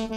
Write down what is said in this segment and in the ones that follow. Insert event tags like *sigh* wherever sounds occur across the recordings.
Hello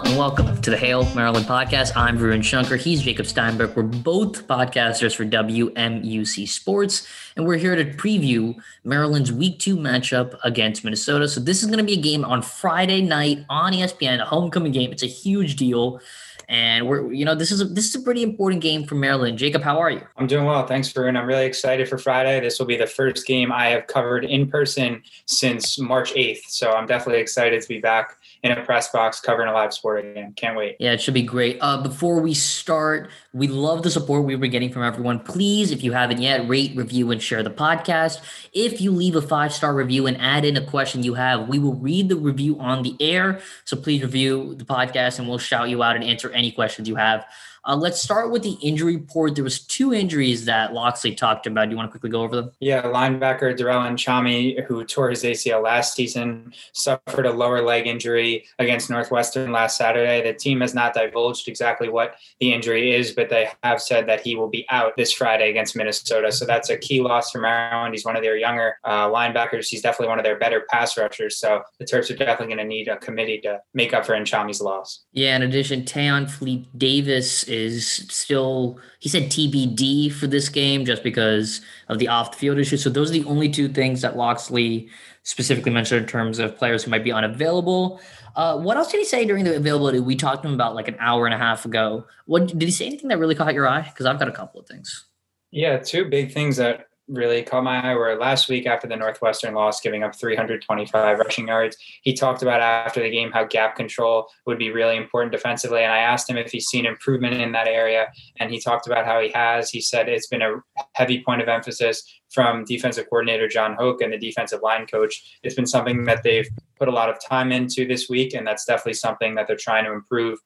and welcome to the Hail Maryland podcast. I'm Varun Shankar. He's Jacob Steinberg. We're both podcasters for WMUC Sports, and we're here to preview Maryland's Week Two matchup against Minnesota. So this is going to be a game on Friday night on ESPN, a homecoming game. It's a huge deal. And we're, you know, this is a, this is a pretty important game for Maryland. Jacob, how are you? I'm doing well, thanks, Varun. I'm really excited for Friday. This will be the first game I have covered in person since March 8th, so I'm definitely excited to be back in a press box covering a live sport again. Can't wait. Yeah, it should be great. Uh, before we start, we love the support we've been getting from everyone. Please, if you haven't yet, rate, review, and share the podcast. If you leave a five star review and add in a question you have, we will read the review on the air. So please review the podcast and we'll shout you out and answer any questions you have. Uh, let's start with the injury report. There was two injuries that Locksley talked about. Do you want to quickly go over them? Yeah, linebacker Durell Nchami, who tore his ACL last season, suffered a lower leg injury against Northwestern last Saturday. The team has not divulged exactly what the injury is, but they have said that he will be out this Friday against Minnesota. So that's a key loss for Maryland. He's one of their younger uh, linebackers. He's definitely one of their better pass rushers. So the Terps are definitely going to need a committee to make up for Nchami's loss. Yeah, in addition, Tayon Fleet Davis is still he said TBD for this game just because of the off the field issue. So those are the only two things that Locksley specifically mentioned in terms of players who might be unavailable. Uh, what else did he say during the availability? We talked to him about like an hour and a half ago. What did he say anything that really caught your eye? Because I've got a couple of things. Yeah, two big things that really caught my eye were last week after the Northwestern loss, giving up 325 rushing yards. He talked about after the game how gap control would be really important defensively. And I asked him if he's seen improvement in that area. And he talked about how he has. He said it's been a heavy point of emphasis from defensive coordinator Jon Hoke and the defensive line coach. It's been something that they've put a lot of time into this week. And that's definitely something that they're trying to improve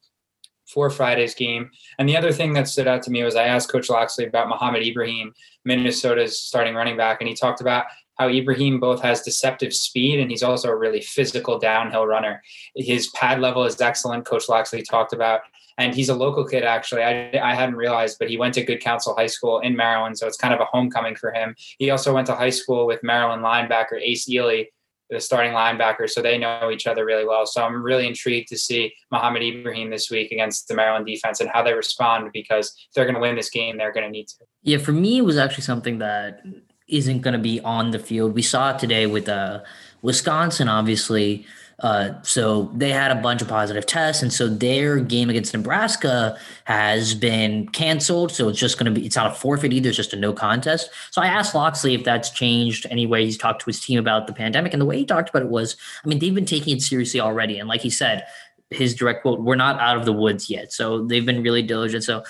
for Friday's game. And the other thing that stood out to me was I asked Coach Locksley about Mohamed Ibrahim, Minnesota's starting running back, and he talked about how Ibrahim both has deceptive speed and he's also a really physical downhill runner. His pad level is excellent. Coach Locksley talked about, and he's a local kid actually. I, I hadn't realized, but he went to Good Counsel High School in Maryland, so it's kind of a homecoming for him. He also went to high school with Maryland linebacker Ace Eley, the starting linebacker, so they know each other really well. So I'm really intrigued to see Mohamed Ibrahim this week against the Maryland defense and how they respond because if they're going to win this game, they're going to need to. Yeah, for me, it was actually something that isn't going to be on the field. We saw it today with uh, Wisconsin, obviously. Uh, so they had a bunch of positive tests, and so their game against Nebraska has been canceled. So it's just going to be it's not a forfeit either; it's just a no contest. So I asked Locksley if that's changed any way. He's talked to his team about the pandemic, and the way he talked about it was, I mean, they've been taking it seriously already, and like he said, his direct quote, "We're not out of the woods yet." So they've been really diligent. So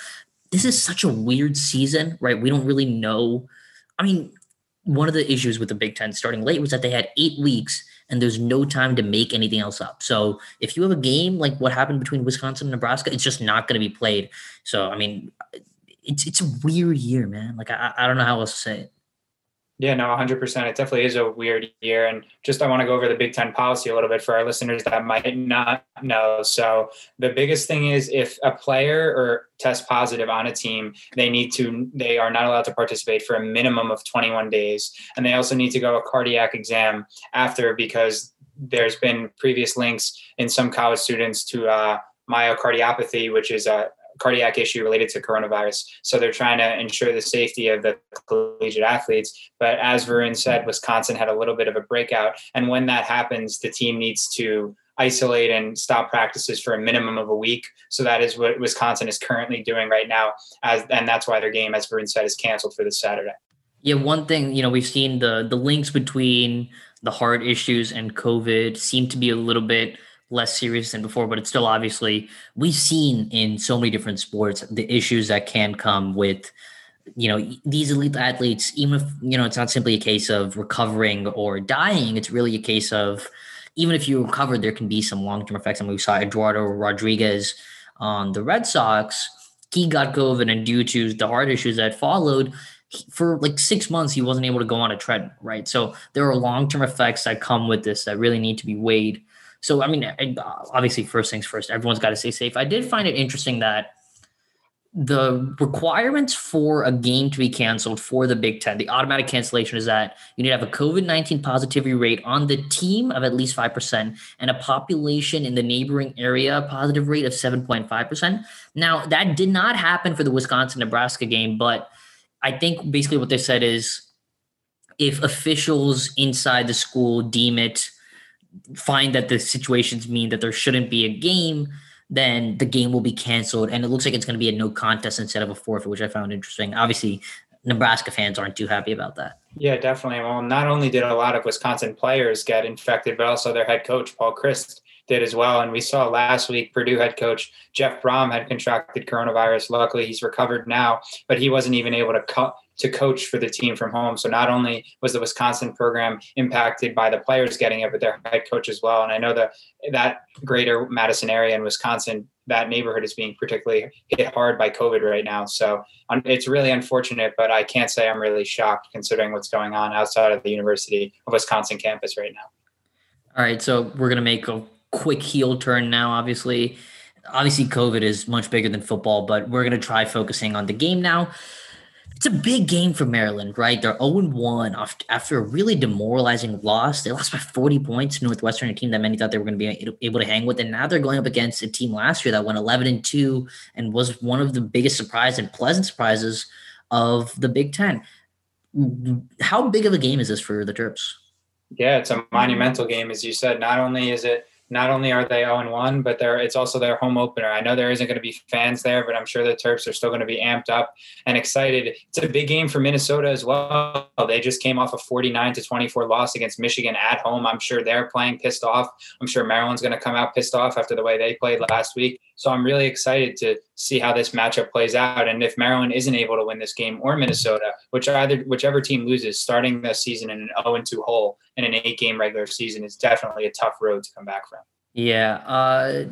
this is such a weird season, right? We don't really know. I mean, one of the issues with the Big Ten starting late was that they had eight weeks and there's no time to make anything else up. So if you have a game like what happened between Wisconsin and Nebraska, it's just not going to be played. So I mean, it's it's a weird year, man. Like I I don't know how else to say it. Yeah, no, 100%. It definitely is a weird year. And just I want to go over the Big Ten policy a little bit for our listeners that might not know. So, the biggest thing is if a player or tests positive on a team, they need to, they are not allowed to participate for a minimum of 21 days. And they also need to go a cardiac exam after because there's been previous links in some college students to uh, myocardiopathy, which is a cardiac issue related to coronavirus. So they're trying to ensure the safety of the collegiate athletes. But as Varun said, Wisconsin had a little bit of a breakout. And when that happens, the team needs to isolate and stop practices for a minimum of a week. So that is what Wisconsin is currently doing right now. As and that's why their game, as Varun said, is canceled for this Saturday. Yeah, one thing, you know, we've seen the the links between the heart issues and COVID seem to be a little bit less serious than before, but it's still obviously we've seen in so many different sports the issues that can come with you know these elite athletes even if you know it's not simply a case of recovering or dying it's really a case of even if you recover there can be some long-term effects. I and mean, we saw eduardo rodriguez on the red sox. He got covid and due to the heart issues that followed for like six months he wasn't able to go on a treadmill right? So there are long-term effects that come with this that really need to be weighed so, I mean, uh, obviously, first things first, everyone's got to stay safe. I did find it interesting that the requirements for a game to be canceled for the Big Ten, the automatic cancellation is that you need to have a COVID 19 positivity rate on the team of at least 5% and a population in the neighboring area positive rate of 7.5%. Now, that did not happen for the Wisconsin Nebraska game, but I think basically what they said is if officials inside the school deem it, find that the situations mean that there shouldn't be a game, then the game will be canceled. And it looks like it's going to be a no contest instead of a forfeit, which I found interesting. Obviously, Nebraska fans aren't too happy about that. Yeah, definitely. Well, not only did a lot of Wisconsin players get infected, but also their head coach, Paul Chryst, did as well. And we saw last week Purdue head coach Jeff Brohm had contracted coronavirus. Luckily, he's recovered now, but he wasn't even able to cut to coach for the team from home. So not only was the Wisconsin program impacted by the players getting it, but their head coach as well. And I know that that greater Madison area in Wisconsin, that neighborhood is being particularly hit hard by COVID right now. So it's really unfortunate, but I can't say I'm really shocked considering what's going on outside of the University of Wisconsin campus right now. All right, so we're gonna make a quick heel turn now. Obviously, obviously COVID is much bigger than football, but we're gonna try focusing on the game now it's a big game for Maryland, right? They're 0 1 after a really demoralizing loss. They lost by 40 points to Northwestern, a team that many thought they were going to be able to hang with. And now they're going up against a team last year that went 11 and 2 and was one of the biggest surprise and pleasant surprises of the Big Ten. How big of a game is this for the Terps? Yeah, it's a monumental game, as you said. Not only is it not only are they 0 1, but they're, it's also their home opener. I know there isn't going to be fans there, but I'm sure the Terps are still going to be amped up and excited. It's a big game for Minnesota as well. They just came off a 49 to 24 loss against Michigan at home. I'm sure they're playing pissed off. I'm sure Maryland's going to come out pissed off after the way they played last week. So I'm really excited to see how this matchup plays out. And if Maryland isn't able to win this game or Minnesota, which either whichever team loses, starting the season in an 0 2 hole in an eight game regular season is definitely a tough road to come back from. Yeah, uh,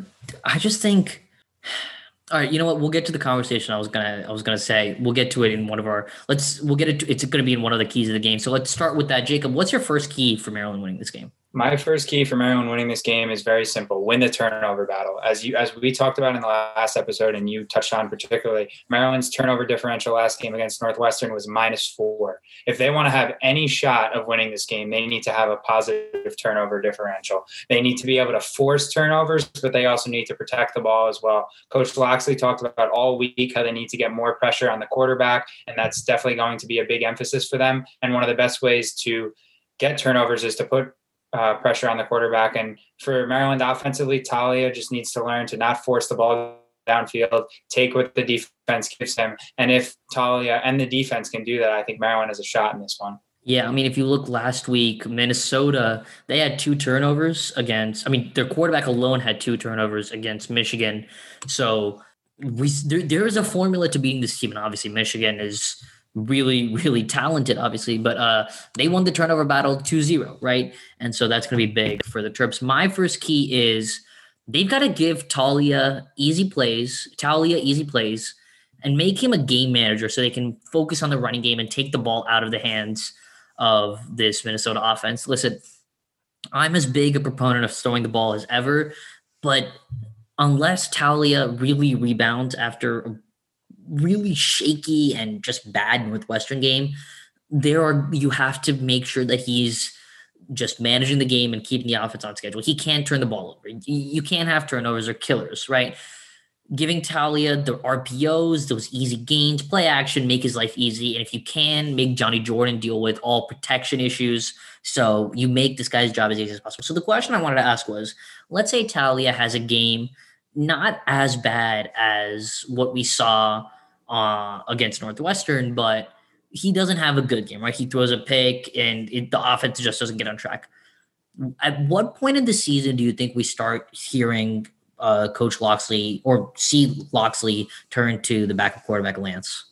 I just think. *sighs* All right, you know what? We'll get to the conversation. I was gonna, I was gonna say we'll get to it in one of our. Let's, we'll get it. it's gonna be in one of the keys of the game. So let's start with that, Jacob. What's your first key for Maryland winning this game? My first key for Maryland winning this game is very simple: win the turnover battle. As you as we talked about in the last episode, and you touched on particularly, Maryland's turnover differential last game against Northwestern was minus four. If they want to have any shot of winning this game, they need to have a positive turnover differential. They need to be able to force turnovers, but they also need to protect the ball as well. Coach Locksley talked about all week how they need to get more pressure on the quarterback, and that's definitely going to be a big emphasis for them. And one of the best ways to get turnovers is to put uh, pressure on the quarterback. And for Maryland offensively, Taulia just needs to learn to not force the ball downfield, take what the defense gives him. And if Taulia and the defense can do that, I think Maryland has a shot in this one. Yeah, I mean, if you look last week, Minnesota, they had two turnovers against, I mean, their quarterback alone had two turnovers against Michigan. So we there, there is a formula to beating this team. And obviously, Michigan is really, really talented, obviously, but uh, they won the turnover battle 2 0, right? And so that's going to be big for the Terps. My first key is they've got to give Taulia easy plays, Taulia easy plays, and make him a game manager so they can focus on the running game and take the ball out of the hands of this Minnesota offense. Listen, I'm as big a proponent of throwing the ball as ever, but unless Taulia really rebounds after really shaky and just bad Northwestern game, there are you have to make sure that he's just managing the game and keeping the offense on schedule. He can't turn the ball over. You can't have turnovers or killers, right? Giving Taulia the RPOs, those easy gains, play action, make his life easy. And if you can, make Johnny Jordan deal with all protection issues. So you make this guy's job as easy as possible. So the question I wanted to ask was let's say Taulia has a game not as bad as what we saw uh, against Northwestern, but he doesn't have a good game, right? He throws a pick and it, the offense just doesn't get on track. At what point in the season do you think we start hearing uh, Coach Locksley or see Locksley turn to the backup quarterback Lance?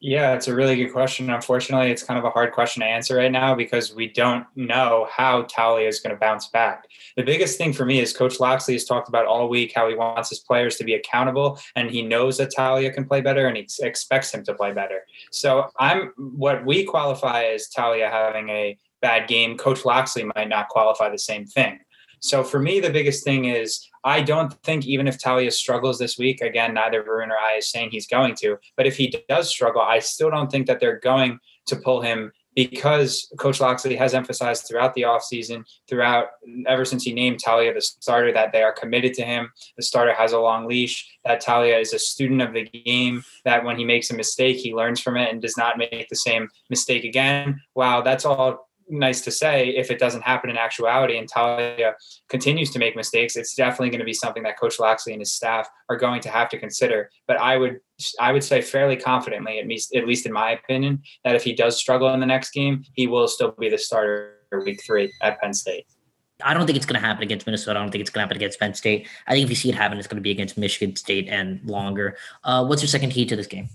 Yeah, it's a really good question. Unfortunately, it's kind of a hard question to answer right now because we don't know how Taulia is going to bounce back. The biggest thing for me is Coach Locksley has talked about all week how he wants his players to be accountable and he knows that Taulia can play better and he expects him to play better. So I'm what we qualify as Taulia having a bad game. Coach Locksley might not qualify the same thing. So for me, the biggest thing is I don't think even if Taulia struggles this week, again, neither Varun or I is saying he's going to, but if he does struggle, I still don't think that they're going to pull him because Coach Locksley has emphasized throughout the offseason, throughout ever since he named Taulia the starter, that they are committed to him. The starter has a long leash, that Taulia is a student of the game, that when he makes a mistake, he learns from it and does not make the same mistake again. Wow, that's all nice to say if it doesn't happen in actuality and Taulia continues to make mistakes, it's definitely going to be something that Coach Locksley and his staff are going to have to consider. But I would I would say fairly confidently, at least at least in my opinion, that if he does struggle in the next game, he will still be the starter week three at Penn State. I don't think it's going to happen against Minnesota. I don't think it's going to happen against Penn State. I think if you see it happen, it's going to be against Michigan State and longer. Uh, what's your second key to this game?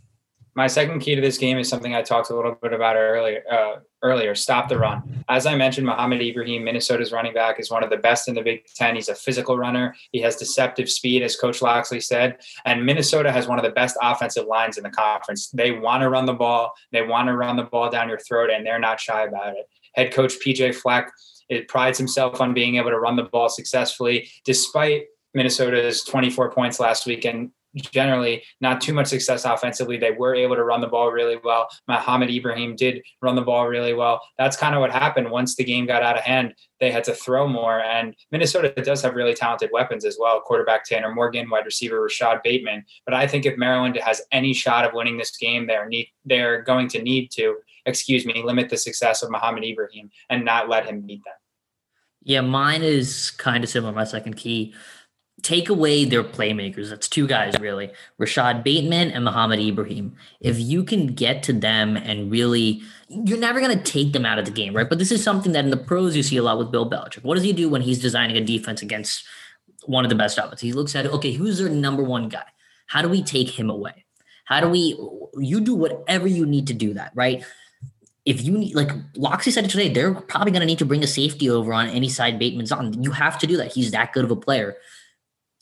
My second key to this game is something I talked a little bit about earlier. Uh, earlier, stop the run. As I mentioned, Mohamed Ibrahim, Minnesota's running back, is one of the best in the Big Ten. He's a physical runner. He has deceptive speed, as Coach Locksley said. And Minnesota has one of the best offensive lines in the conference. They want to run the ball. They want to run the ball down your throat, and they're not shy about it. Head coach PJ Fleck it prides himself on being able to run the ball successfully, despite Minnesota's 24 points last week and generally not too much success offensively. They were able to run the ball really well. Mohamed Ibrahim did run the ball really well. That's kind of what happened once the game got out of hand. They had to throw more. And Minnesota does have really talented weapons as well. Quarterback Tanner Morgan, wide receiver Rashad Bateman. But I think if Maryland has any shot of winning this game, they're need they're going to need to, excuse me, limit the success of Mohamed Ibrahim and not let him beat them. Yeah, mine is kind of similar. My second key take away their playmakers. That's two guys really, Rashad Bateman and Mohamed Ibrahim. If you can get to them and really, you're never going to take them out of the game, right? But this is something that in the pros you see a lot with Bill Belichick. What does he do when he's designing a defense against one of the best offenses? He looks at okay, who's their number one guy? How do we take him away? How do we? You do whatever you need to do that, right? if you need, like Locksley said today, they're probably going to need to bring a safety over on any side Bateman's on. You have to do that. He's that good of a player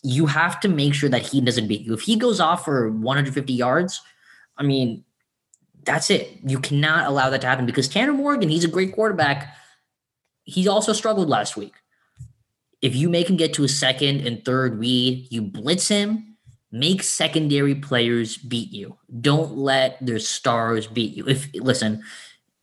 you have to make sure that he doesn't beat you. If he goes off for 150 yards, I mean, that's it. You cannot allow that to happen because Tanner Morgan, he's a great quarterback. He also struggled last week. If you make him get to a second and third read, you blitz him, make secondary players beat you. Don't let their stars beat you. If listen,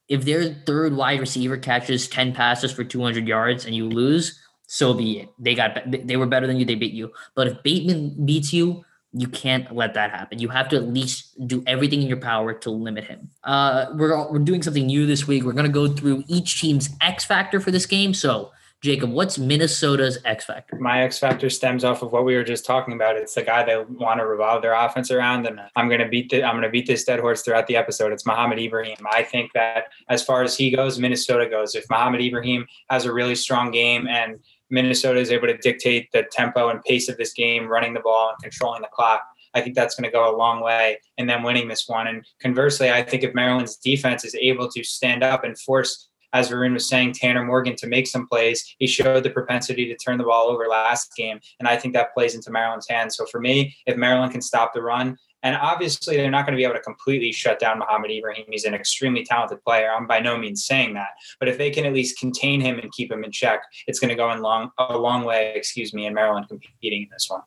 if their third wide receiver catches 10 passes for 200 yards and you lose, so be it. They got they were better than you. They beat you. But if Bateman beats you, you can't let that happen. You have to at least do everything in your power to limit him. Uh, we're we're doing something new this week. We're gonna go through each team's X factor for this game. So. Jacob, what's Minnesota's X factor? My X factor stems off of what we were just talking about. It's the guy they want to revolve their offense around, and I'm going to beat the, I'm going to beat this dead horse throughout the episode. It's Mohamed Ibrahim. I think that as far as he goes, Minnesota goes. If Mohamed Ibrahim has a really strong game and Minnesota is able to dictate the tempo and pace of this game, running the ball and controlling the clock. I think that's going to go a long way in them winning this one. And conversely, I think if Maryland's defense is able to stand up and force, as Varun was saying, Tanner Morgan to make some plays, he showed the propensity to turn the ball over last game. And I think that plays into Maryland's hands. So for me, if Maryland can stop the run, and obviously, they're not going to be able to completely shut down Mohamed Ibrahim. He's an extremely talented player. I'm by no means saying that, but if they can at least contain him and keep him in check, it's going to go in long a long way. Excuse me, in Maryland competing in this one.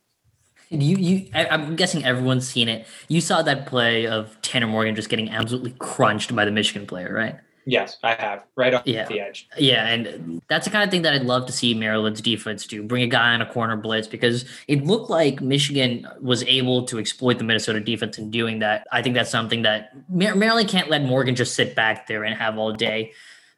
You, you, I'm guessing everyone's seen it. You saw that play of Tanner Morgan just getting absolutely crunched by the Michigan player, right? Yes, I have. Right off yeah. the edge. Yeah, and that's the kind of thing that I'd love to see Maryland's defense do. Bring a guy on a corner blitz because it looked like Michigan was able to exploit the Minnesota defense in doing that. I think that's something that Maryland can't let Morgan just sit back there and have all day.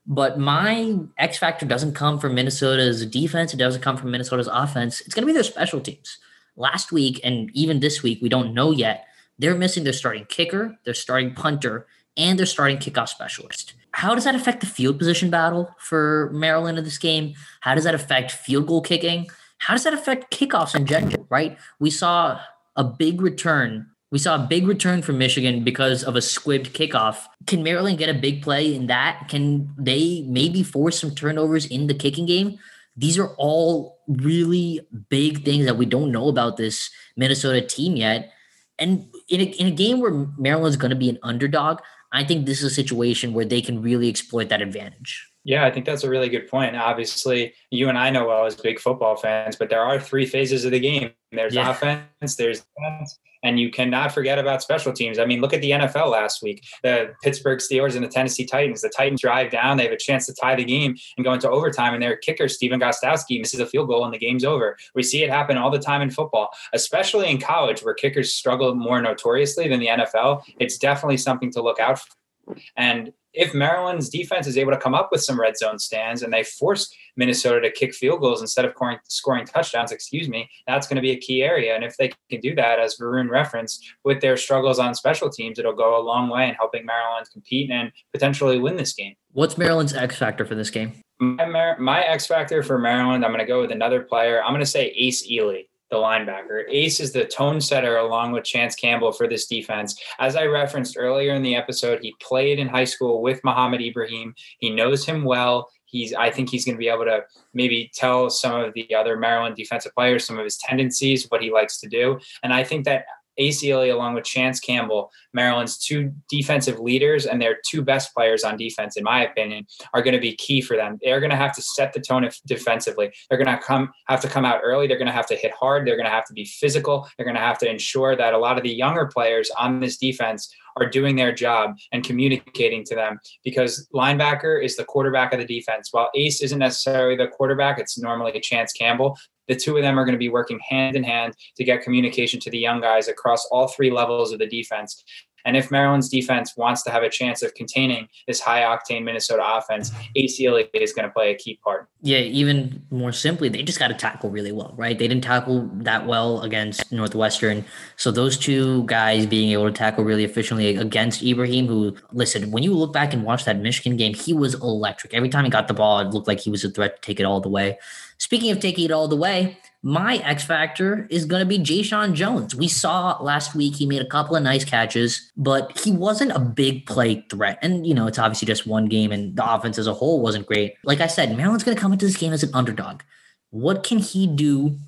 But my X factor doesn't come from Minnesota's defense. It doesn't come from Minnesota's offense. It's going to be their special teams. Last week and even this week, we don't know yet. They're missing their starting kicker, their starting punter, and their starting kickoff specialist how does that affect the field position battle for Maryland in this game? How does that affect field goal kicking? How does that affect kickoffs in general, right? We saw a big return. We saw a big return from Michigan because of a squibbed kickoff. Can Maryland get a big play in that? Can they maybe force some turnovers in the kicking game? These are all really big things that we don't know about this Minnesota team yet. And in a, in a game where Maryland's going to be an underdog, I think this is a situation where they can really exploit that advantage. Yeah, I think that's a really good point. Obviously, you and I know well as big football fans, but there are three phases of the game. There's yeah. offense, there's defense, and you cannot forget about special teams. I mean, look at the NFL last week. The Pittsburgh Steelers and the Tennessee Titans. The Titans drive down, they have a chance to tie the game and go into overtime, and their kicker, Stephen Gostkowski, misses a field goal and the game's over. We see it happen all the time in football, especially in college where kickers struggle more notoriously than the NFL. It's definitely something to look out for. And if Maryland's defense is able to come up with some red zone stands and they force Minnesota to kick field goals instead of scoring, scoring touchdowns, excuse me, that's going to be a key area. And if they can do that, as Varun referenced, with their struggles on special teams, it'll go a long way in helping Maryland compete and potentially win this game. What's Maryland's X factor for this game? My, my X factor for Maryland, I'm going to go with another player. I'm going to say Ace Eley the linebacker. Ace is the tone setter along with Chance Campbell for this defense. As I referenced earlier in the episode, he played in high school with Mohamed Ibrahim. He knows him well. He's I think he's going to be able to maybe tell some of the other Maryland defensive players some of his tendencies, what he likes to do. And I think that Ace Eley along with Chance Campbell, Maryland's two defensive leaders and their two best players on defense, in my opinion, are going to be key for them. They're going to have to set the tone defensively. They're going to come have to come out early. They're going to have to hit hard. They're going to have to be physical. They're going to have to ensure that a lot of the younger players on this defense are doing their job and communicating to them because linebacker is the quarterback of the defense. While Ace isn't necessarily the quarterback, it's normally a Chance Campbell the two of them are going to be working hand in hand to get communication to the young guys across all three levels of the defense. And if Maryland's defense wants to have a chance of containing this high octane Minnesota offense, Ace Eley is going to play a key part. Yeah, even more simply, they just got to tackle really well, right? They didn't tackle that well against Northwestern. So those two guys being able to tackle really efficiently against Ibrahim, who, listen, when you look back and watch that Michigan game, he was electric. Every time he got the ball, it looked like he was a threat to take it all the way. Speaking of taking it all the way, my X factor is going to be Jeshaun Jones. We saw last week he made a couple of nice catches, but he wasn't a big play threat. And, you know, it's obviously just one game and the offense as a whole wasn't great. Like I said, Maryland's going to come into this game as an underdog. What can he do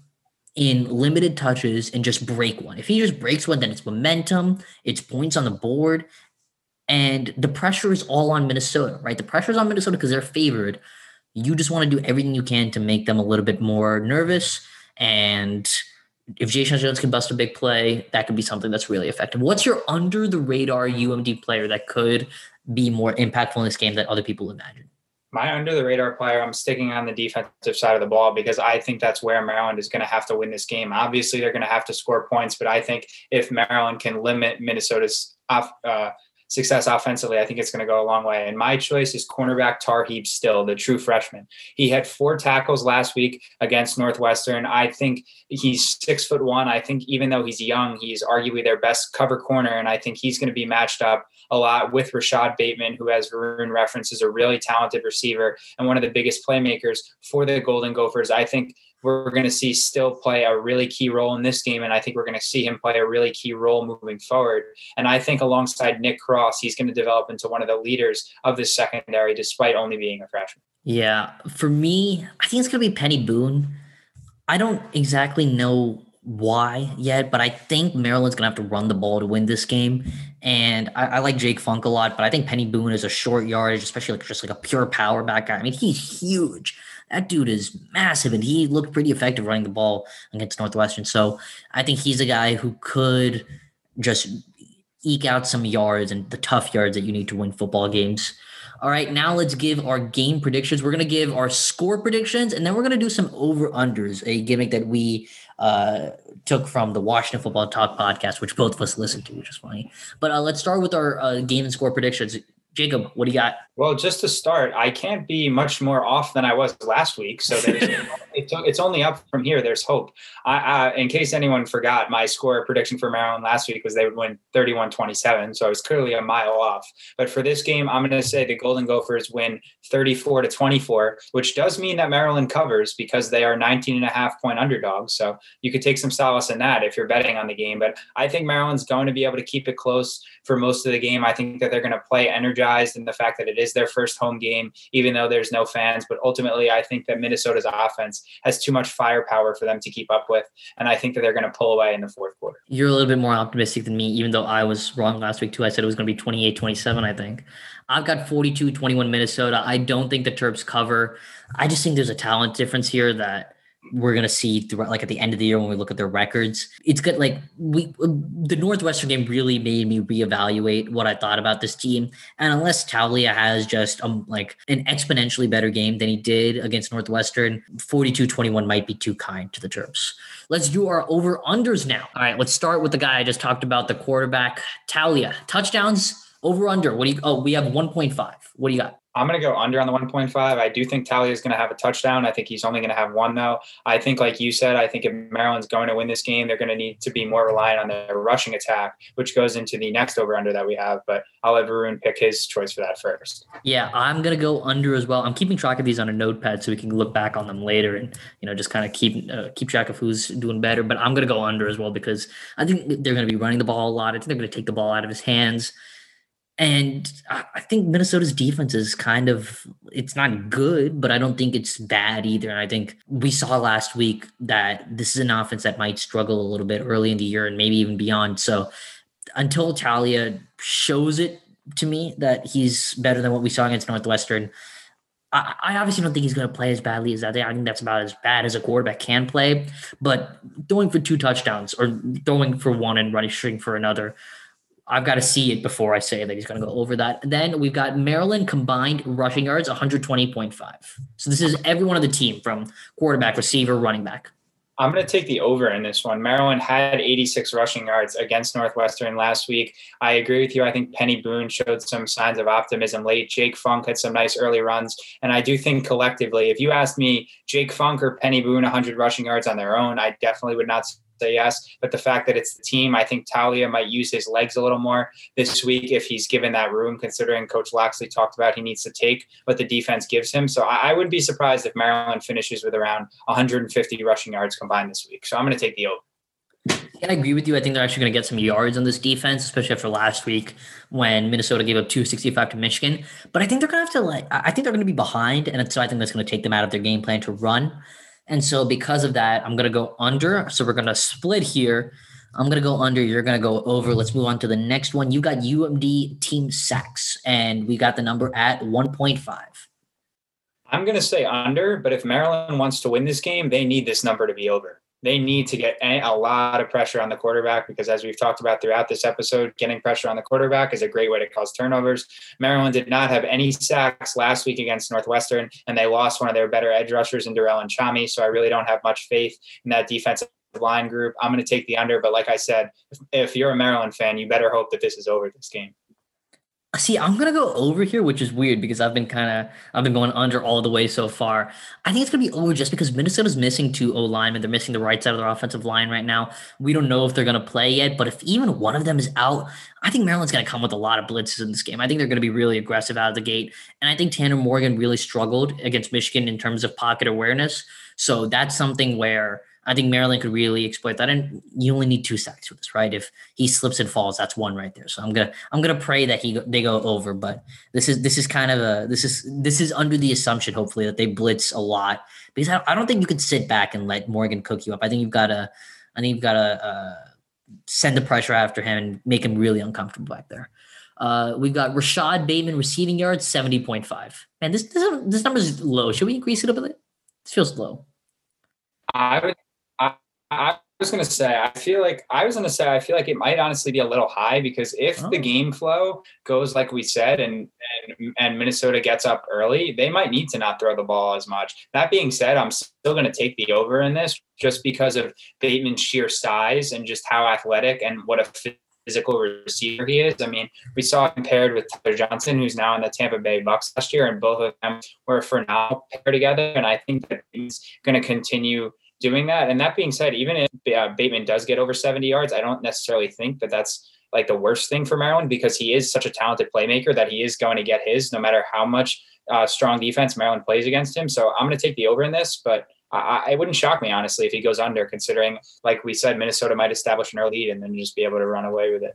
in limited touches and just break one? If he just breaks one, then it's momentum, it's points on the board. And the pressure is all on Minnesota, right? The pressure is on Minnesota because they're favored. You just want to do everything you can to make them a little bit more nervous and if Jeshaun Jones can bust a big play, that could be something that's really effective. What's your under the radar UMD player that could be more impactful in this game than other people imagine? My under the radar player, I'm sticking on the defensive side of the ball because I think that's where Maryland is going to have to win this game. Obviously, they're going to have to score points, but I think if Maryland can limit Minnesota's off, uh, success offensively, I think it's going to go a long way. And my choice is cornerback Tarheeb Still, the true freshman. He had four tackles last week against Northwestern. I think he's six foot one. I think even though he's young, he's arguably their best cover corner. And I think he's going to be matched up a lot with Rashad Bateman, who, as Varun references, a really talented receiver and one of the biggest playmakers for the Golden Gophers. I think we're going to see still play a really key role in this game. And I think we're going to see him play a really key role moving forward. And I think alongside Nick Cross, he's going to develop into one of the leaders of this secondary, despite only being a freshman. Yeah. For me, I think it's going to be Peny Boone. I don't exactly know why yet, but I think Maryland's gonna have to run the ball to win this game. And I, I, like Jake Funk a lot, but I think Peny Boone is a short yardage, especially like just like a pure power back guy. I mean, he's huge. That dude is massive, and he looked pretty effective running the ball against Northwestern. So I think he's a guy who could just eke out some yards and the tough yards that you need to win football games. All right, now let's give our game predictions. We're going to give our score predictions, and then we're going to do some over unders, a gimmick that we uh, took from the Washington Football Talk podcast, which both of us listened to, which is funny. But uh, let's start with our uh, game and score predictions. Jacob, what do you got? Well, just to start, I can't be much more off than I was last week. So *laughs* it's only up from here. There's hope. I, in case anyone forgot, my score prediction for Maryland last week was they would win 31 27. So I was clearly a mile off. But for this game, I'm going to say the Golden Gophers win 34 to 24, which does mean that Maryland covers because they are 19 and a half point underdogs. So you could take some solace in that if you're betting on the game. But I think Maryland's going to be able to keep it close for most of the game. I think that they're going to play energized in the fact that it is their first home game, even though there's no fans. But ultimately, I think that Minnesota's offense has too much firepower for them to keep up with. And I think that they're going to pull away in the fourth quarter. You're a little bit more optimistic than me, even though I was wrong last week, too. I said it was going to be 28 27, I think. I've got 42 21 Minnesota. I don't think the Terps cover. I just think there's a talent difference here that we're gonna see throughout like at the end of the year when we look at their records. It's good. Like we, the Northwestern game really made me reevaluate what I thought about this team. And unless Taulia has just um like an exponentially better game than he did against Northwestern, 42-21 might be too kind to the Terps. Let's do our over unders now. All right, let's start with the guy I just talked about, the quarterback Taulia. Touchdowns over under. What do you? Oh, we have 1.5. What do you got? I'm going to go under on the 1.5. I do think Taulia is going to have a touchdown. I think he's only going to have one, though. I think, like you said, I think if Maryland's going to win this game, they're going to need to be more reliant on their rushing attack, which goes into the next over under that we have. But I'll let Varun pick his choice for that first. Yeah, I'm going to go under as well. I'm keeping track of these on a notepad so we can look back on them later and, you know, just kind of keep uh, keep track of who's doing better. But I'm going to go under as well because I think they're going to be running the ball a lot. I think they're going to take the ball out of his hands. And I think Minnesota's defense is kind of, it's not good, but I don't think it's bad either. And I think we saw last week that this is an offense that might struggle a little bit early in the year and maybe even beyond. So until Taulia shows it to me that he's better than what we saw against Northwestern, I, I obviously don't think he's going to play as badly as that. Day. I think that's about as bad as a quarterback can play. But throwing for two touchdowns or throwing for one and running for another, I've got to see it before I say that he's going to go over that. Then we've got Maryland combined rushing yards 120.5. So this is every one of the team from quarterback, receiver, running back. I'm going to take the over in this one. Maryland had 86 rushing yards against Northwestern last week. I agree with you. I think Peny Boone showed some signs of optimism late. Jake Funk had some nice early runs. And I do think collectively, if you asked me, Jake Funk or Peny Boone 100 rushing yards on their own, I definitely would not say yes. But the fact that it's the team, I think Taulia might use his legs a little more this week if he's given that room, considering Coach Locksley talked about he needs to take what the defense gives him. So I, I would be surprised if Maryland finishes with around 150 rushing yards combined this week. So I'm going to take the over. I agree with you. I think they're actually going to get some yards on this defense, especially after last week when Minnesota gave up 265 to Michigan. But I think they're going to have to like, I think they're going to be behind. And so I think that's going to take them out of their game plan to run. And so because of that, I'm going to go under. So we're going to split here. I'm going to go under. You're going to go over. Let's move on to the next one. You got UMD team sacks, and we got the number at 1.5. I'm going to say under, but if Maryland wants to win this game, they need this number to be over they need to get a lot of pressure on the quarterback because, as we've talked about throughout this episode, getting pressure on the quarterback is a great way to cause turnovers. Maryland did not have any sacks last week against Northwestern, and they lost one of their better edge rushers in Durell Nchami. So I really don't have much faith in that defensive line group. I'm going to take the under, but like I said, if you're a Maryland fan, you better hope that this is over this game. See, I'm gonna go over here, which is weird because I've been kind of I've been going under all the way so far. I think it's gonna be over just because Minnesota's missing two O linemen. They're missing the right side of their offensive line right now. We don't know if they're gonna play yet, but if even one of them is out, I think Maryland's gonna come with a lot of blitzes in this game. I think they're gonna be really aggressive out of the gate, and I think Tanner Morgan really struggled against Michigan in terms of pocket awareness. So that's something where I think Maryland could really exploit that. And you only need two sacks for this, right? If he slips and falls, that's one right there. So I'm gonna I'm gonna pray that he they go over. But this is this is kind of a this is this is under the assumption, hopefully, that they blitz a lot because I, I don't think you can sit back and let Morgan cook you up. I think you've got to I think you've got to uh, send the pressure after him and make him really uncomfortable back there. Uh, we've got Rashad Bateman receiving yards, 70.5. Man, this, this, this number is low. Should we increase it a bit? This feels low. I would I was going to say, I feel like I was going to say, I feel like it might honestly be a little high because if oh. the game flow goes like we said, and, and and Minnesota gets up early, they might need to not throw the ball as much. That being said, I'm still going to take the over in this just because of Bateman's sheer size and just how athletic and what a physical receiver he is. I mean, we saw compared with Tyler Johnson, who's now in the Tampa Bay Bucks last year, and both of them were for now paired together. And I think that he's going to continue doing that. And that being said, even if uh, Bateman does get over 70 yards, I don't necessarily think that that's like the worst thing for Maryland because he is such a talented playmaker that he is going to get his no matter how much uh, strong defense Maryland plays against him. So I'm going to take the over in this, but I, it wouldn't shock me honestly if he goes under, considering like we said, Minnesota might establish an early lead and then just be able to run away with it.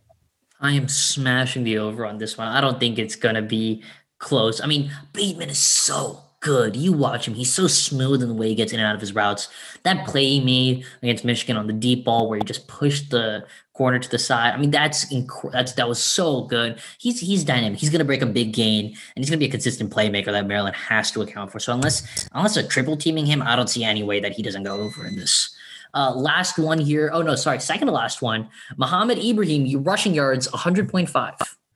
I am smashing the over on this one. I don't think it's gonna be close. I mean, Bateman is so good. You watch him; he's so smooth in the way he gets in and out of his routes. That play he made against Michigan on the deep ball, where he just pushed the corner to the side. I mean, that's inc- that's that was so good. He's he's dynamic. He's gonna break a big gain, and he's gonna be a consistent playmaker that Maryland has to account for. So unless unless they're triple teaming him, I don't see any way that he doesn't go over in this. Uh, last one here. Oh no, sorry, second to last one. Mohamed Ibrahim, you rushing yards, 100.5.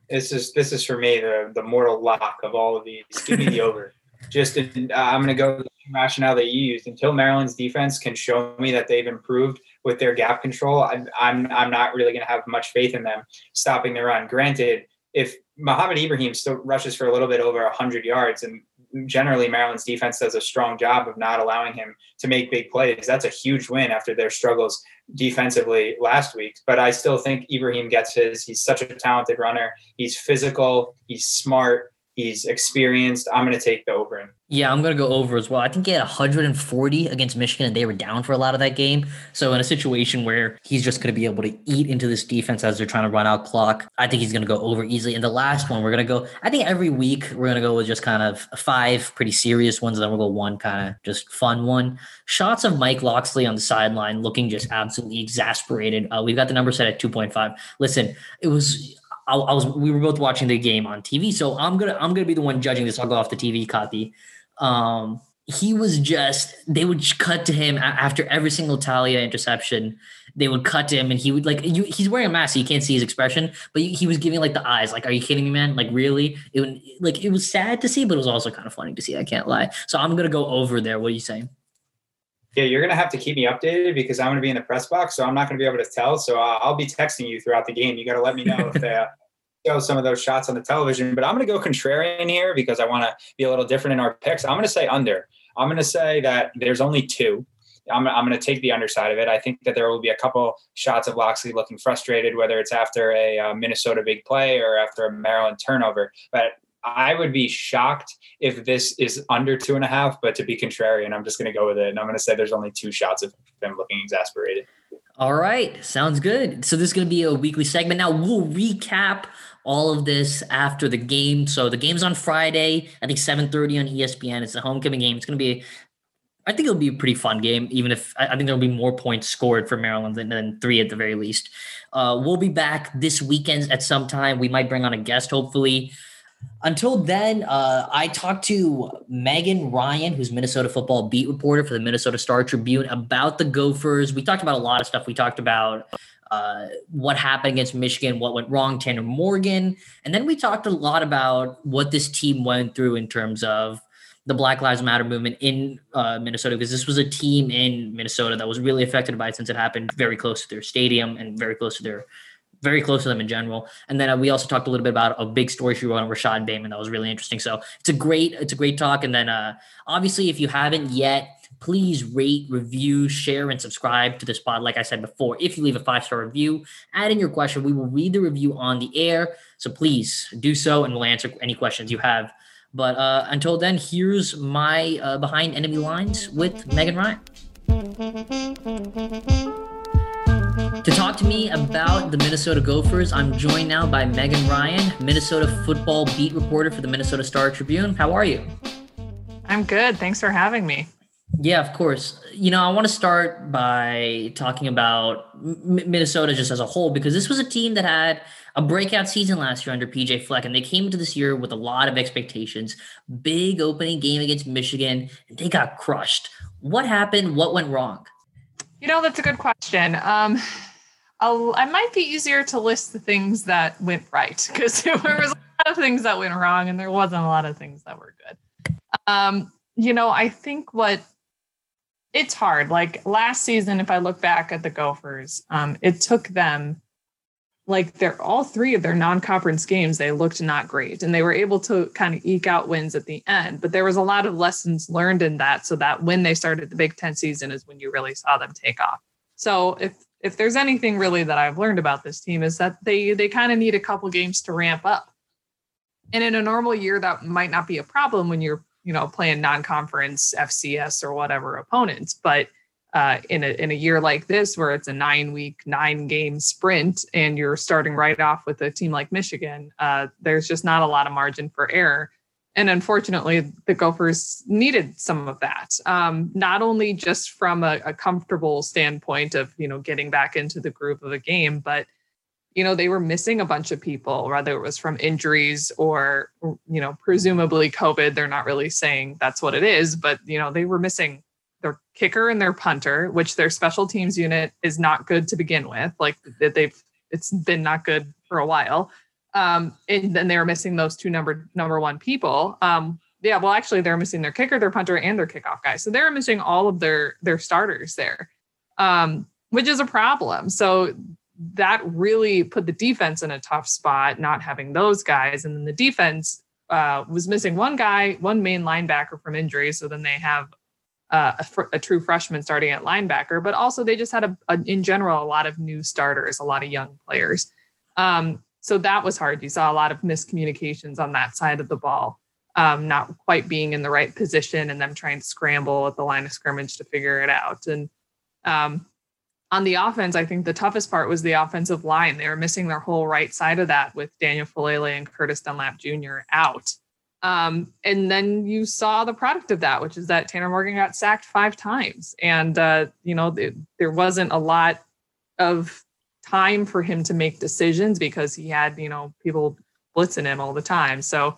This is this is for me the the mortal lock of all of these. Give me the over. Just uh, I'm going to go with the rationale that you used. Until Maryland's defense can show me that they've improved with their gap control, I'm I'm, I'm not really going to have much faith in them stopping the run. Granted, if Mohamed Ibrahim still rushes for a little bit over 100 yards and generally Maryland's defense does a strong job of not allowing him to make big plays. That's a huge win after their struggles defensively last week. But I still think Ibrahim gets his. He's such a talented runner. He's physical. He's smart. He's experienced. I'm going to take the over him. Yeah, I'm going to go over as well. I think he had 140 against Michigan, and they were down for a lot of that game. So, in a situation where he's just going to be able to eat into this defense as they're trying to run out clock, I think he's going to go over easily. And the last one, we're going to go, I think every week we're going to go with just kind of five pretty serious ones, and then we'll go one kind of just fun one. Shots of Mike Locksley on the sideline looking just absolutely exasperated. Uh, we've got the number set at 2.5. Listen, it was I, I, was we were both watching the game on TV, so I'm gonna I'm gonna be the one judging this. I'll go off the TV copy. Um, he was just they would cut to him after every single Taulia interception. They would cut to him, and he would like you, he's wearing a mask, so you can't see his expression, but he was giving like the eyes, like, "Are you kidding me, man? Like, really?" It would, like it was sad to see, but it was also kind of funny to see. I can't lie. So I'm gonna go over there. What are you saying? Yeah, you're gonna have to keep me updated because I'm gonna be in the press box, so I'm not gonna be able to tell. So I'll be texting you throughout the game. You got to let me know if they uh, *laughs* show some of those shots on the television. But I'm gonna go contrarian here because I want to be a little different in our picks. I'm gonna say under. I'm gonna say that there's only two. I'm, I'm going to take the underside of it. I think that there will be a couple shots of Locksley looking frustrated, whether it's after a uh, Minnesota big play or after a Maryland turnover. But I would be shocked if this is under two and a half, but to be contrarian, I'm just going to go with it. And I'm going to say there's only two shots of him looking exasperated. All right. Sounds good. So this is going to be a weekly segment. Now we'll recap all of this after the game. So the game's on Friday, I think 7:30 on ESPN. It's a homecoming game. It's going to be I think it'll be a pretty fun game, even if I think there'll be more points scored for Maryland than, than three at the very least. Uh, we'll be back this weekend at some time. We might bring on a guest, hopefully. Until then, uh, I talked to Megan Ryan, who's Minnesota football beat reporter for the Minnesota Star Tribune, about the Gophers. We talked about a lot of stuff. We talked about uh, what happened against Michigan, what went wrong, Tanner Morgan, and then we talked a lot about what this team went through in terms of the Black Lives Matter movement in uh, Minnesota because this was a team in Minnesota that was really affected by it since it happened very close to their stadium and very close to their very close to them in general. And then uh, we also talked a little bit about a big story she wrote on Rashad Bateman that was really interesting. So it's a great it's a great talk. And then uh, obviously, if you haven't yet, please rate, review, share, and subscribe to this pod. Like I said before, if you leave a five star review, add in your question. We will read the review on the air. So please do so, and we'll answer any questions you have. But uh, until then, here's my uh, behind enemy lines with Megan Ryan. To talk to me about the Minnesota Gophers, I'm joined now by Megan Ryan, Minnesota football beat reporter for the Minnesota Star Tribune. How are you? I'm good. Thanks for having me. Yeah, of course. You know, I want to start by talking about M- Minnesota just as a whole because this was a team that had a breakout season last year under PJ Fleck, and they came into this year with a lot of expectations. Big opening game against Michigan, and they got crushed. What happened? What went wrong? You know, that's a good question. Um, I'll, I might be easier to list the things that went right because *laughs* there was a lot of things that went wrong and there wasn't a lot of things that were good. Um, you know, I think what it's hard. Like last season, if I look back at the Gophers, um, it took them like they're all three of their non-conference games they looked not great and they were able to kind of eke out wins at the end but there was a lot of lessons learned in that so that when they started the big 10 season is when you really saw them take off so if if there's anything really that I've learned about this team is that they they kind of need a couple games to ramp up. And in a normal year, that might not be a problem when you're you know playing non-conference FCS or whatever opponents. But uh, in a in a year like this where it's a nine week nine game sprint and you're starting right off with a team like Michigan, uh, there's just not a lot of margin for error. And unfortunately, the Gophers needed some of that. Um, not only just from a, a comfortable standpoint of you know getting back into the groove of a game, but you know they were missing a bunch of people whether it was from injuries or you know presumably covid they're not really saying that's what it is but you know they were missing their kicker and their punter, which their special teams unit is not good to begin with. Like they've it's been not good for a while. Um, and then they were missing those two number number one people. Um, yeah, well, actually, they're missing their kicker, their punter, and their kickoff guy. So they're missing all of their their starters there, um, which is a problem. So that really put the defense in a tough spot, not having those guys. And then the defense uh, was missing one guy, one main linebacker from injury. So then they have a, fr- a, true freshman starting at linebacker, but also they just had a, a, in general a lot of new starters, a lot of young players. Um, so that was hard. You saw a lot of miscommunications on that side of the ball, um, not quite being in the right position, and them trying to scramble at the line of scrimmage to figure it out. And um, on the offense, I think the toughest part was the offensive line. They were missing their whole right side of that with Daniel Faalele and Curtis Dunlap Jr. out. Um, and then you saw the product of that, which is that Tanner Morgan got sacked five times. And, uh, you know, th- there wasn't a lot of time for him to make decisions because he had, you know, people blitzing him all the time. So,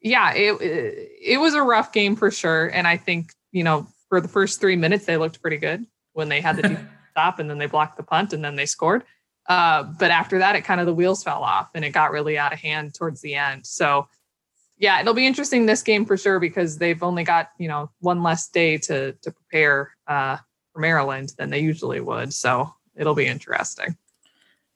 yeah, it, it, it was a rough game for sure. And I think, you know, for the first three minutes, they looked pretty good when they had the *laughs* stop and then they blocked the punt and then they scored. Uh, but after that, it kind of the wheels fell off and it got really out of hand towards the end. So, yeah, it'll be interesting this game for sure because they've only got you know one less day to to prepare uh, for Maryland than they usually would. So it'll be interesting.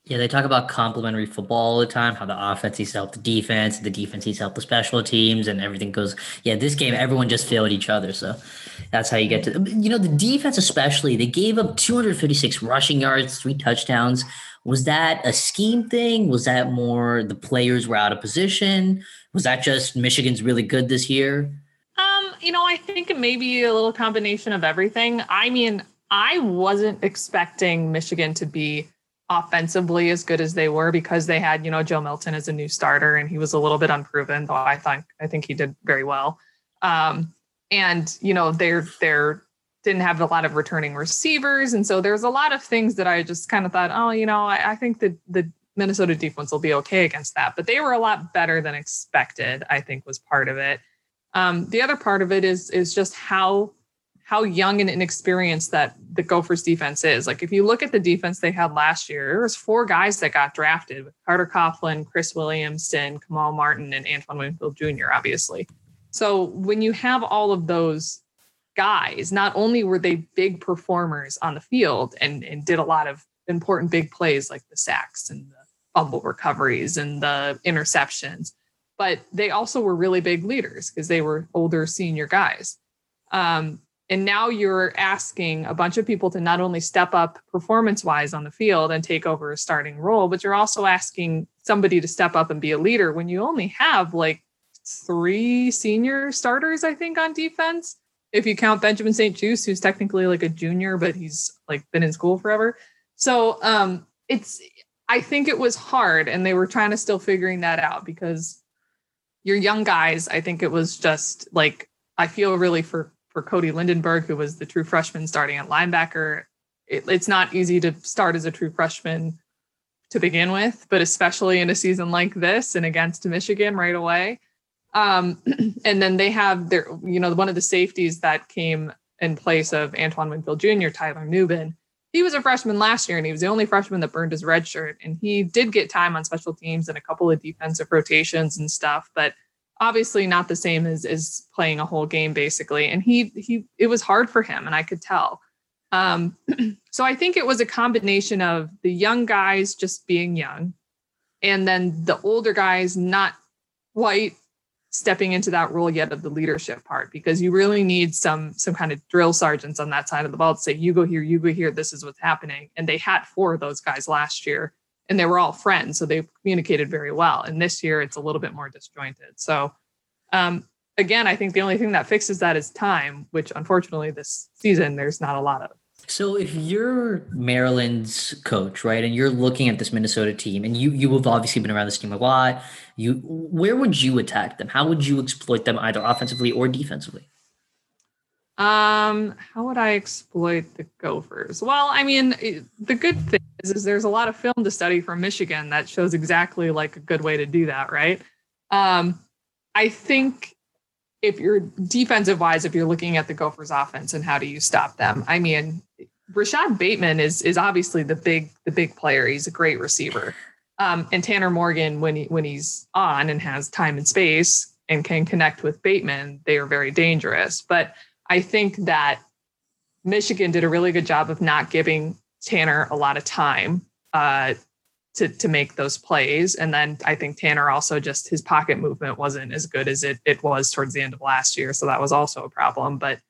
Yeah, they talk about complementary football all the time, how the offense needs to help the defense, the defense needs to help the special teams, and everything goes. Yeah, this game, everyone just failed each other. So that's how you get to, you know, the defense, especially, they gave up 256 rushing yards, three touchdowns. Was that a scheme thing? Was that more the players were out of position? Was that just Michigan's really good this year? Um, you know, I think it may be a little combination of everything. I mean, I wasn't expecting Michigan to be offensively as good as they were because they had, you know, Joe Milton as a new starter and he was a little bit unproven, though I think I think he did very well. Um, and you know, they're they're didn't have a lot of returning receivers. And so there's a lot of things that I just kind of thought, oh, you know, I, I think that the Minnesota defense will be okay against that. But they were a lot better than expected, I think was part of it. Um, the other part of it is is just how how young and inexperienced that the Gophers defense is. Like if you look at the defense they had last year, there was four guys that got drafted Carter Coughlin, Chris Williamson, Kamal Martin, and Antoine Winfield Jr., obviously. So when you have all of those guys, not only were they big performers on the field and, and did a lot of important big plays like the sacks and the fumble recoveries and the interceptions, but they also were really big leaders because they were older senior guys. Um, and now you're asking a bunch of people to not only step up performance wise on the field and take over a starting role, but you're also asking somebody to step up and be a leader when you only have like three senior starters, I think, on defense. If you count Benjamin St-Juste, who's technically like a junior, but he's like been in school forever. So um, it's I think it was hard and they were trying to still figuring that out because you're young guys. I think it was just like I feel really for for Cody Lindenberg, who was the true freshman starting at linebacker. It, it's not easy to start as a true freshman to begin with, but especially in a season like this and against Michigan right away. Um, *clears throat* and then they have their, you know, one of the safeties that came in place of Antoine Winfield Jr., Tyler Nubin he was a freshman last year and he was the only freshman that burned his red shirt and he did get time on special teams and a couple of defensive rotations and stuff but obviously not the same as as playing a whole game basically and he he it was hard for him and i could tell um, *clears throat* so i think it was a combination of the young guys just being young and then the older guys not quite stepping into that role yet of the leadership part because you really need some some kind of drill sergeants on that side of the ball to say you go here you go here this is what's happening. And they had four of those guys last year and they were all friends so they communicated very well. And this year it's a little bit more disjointed. So um, again i think the only thing that fixes that is time which unfortunately this season there's not a lot of So if you're Maryland's coach, right, and you're looking at this Minnesota team, and you you have obviously been around this team a lot, you where would you attack them? How would you exploit them either offensively or defensively? Um, how would I exploit the Gophers? Well, I mean, the good thing is, is there's a lot of film to study from Michigan that shows exactly like a good way to do that, right? Um, I think if you're defensive wise, if you're looking at the Gophers offense and how do you stop them? I mean, Rashod Bateman is is obviously the big the big player. He's a great receiver. Um, and Tanner Morgan, when he when he's on and has time and space and can connect with Bateman, they are very dangerous. But I think that Michigan did a really good job of not giving Tanner a lot of time uh, to to make those plays. And then I think Tanner also just his pocket movement wasn't as good as it it was towards the end of last year, so that was also a problem. But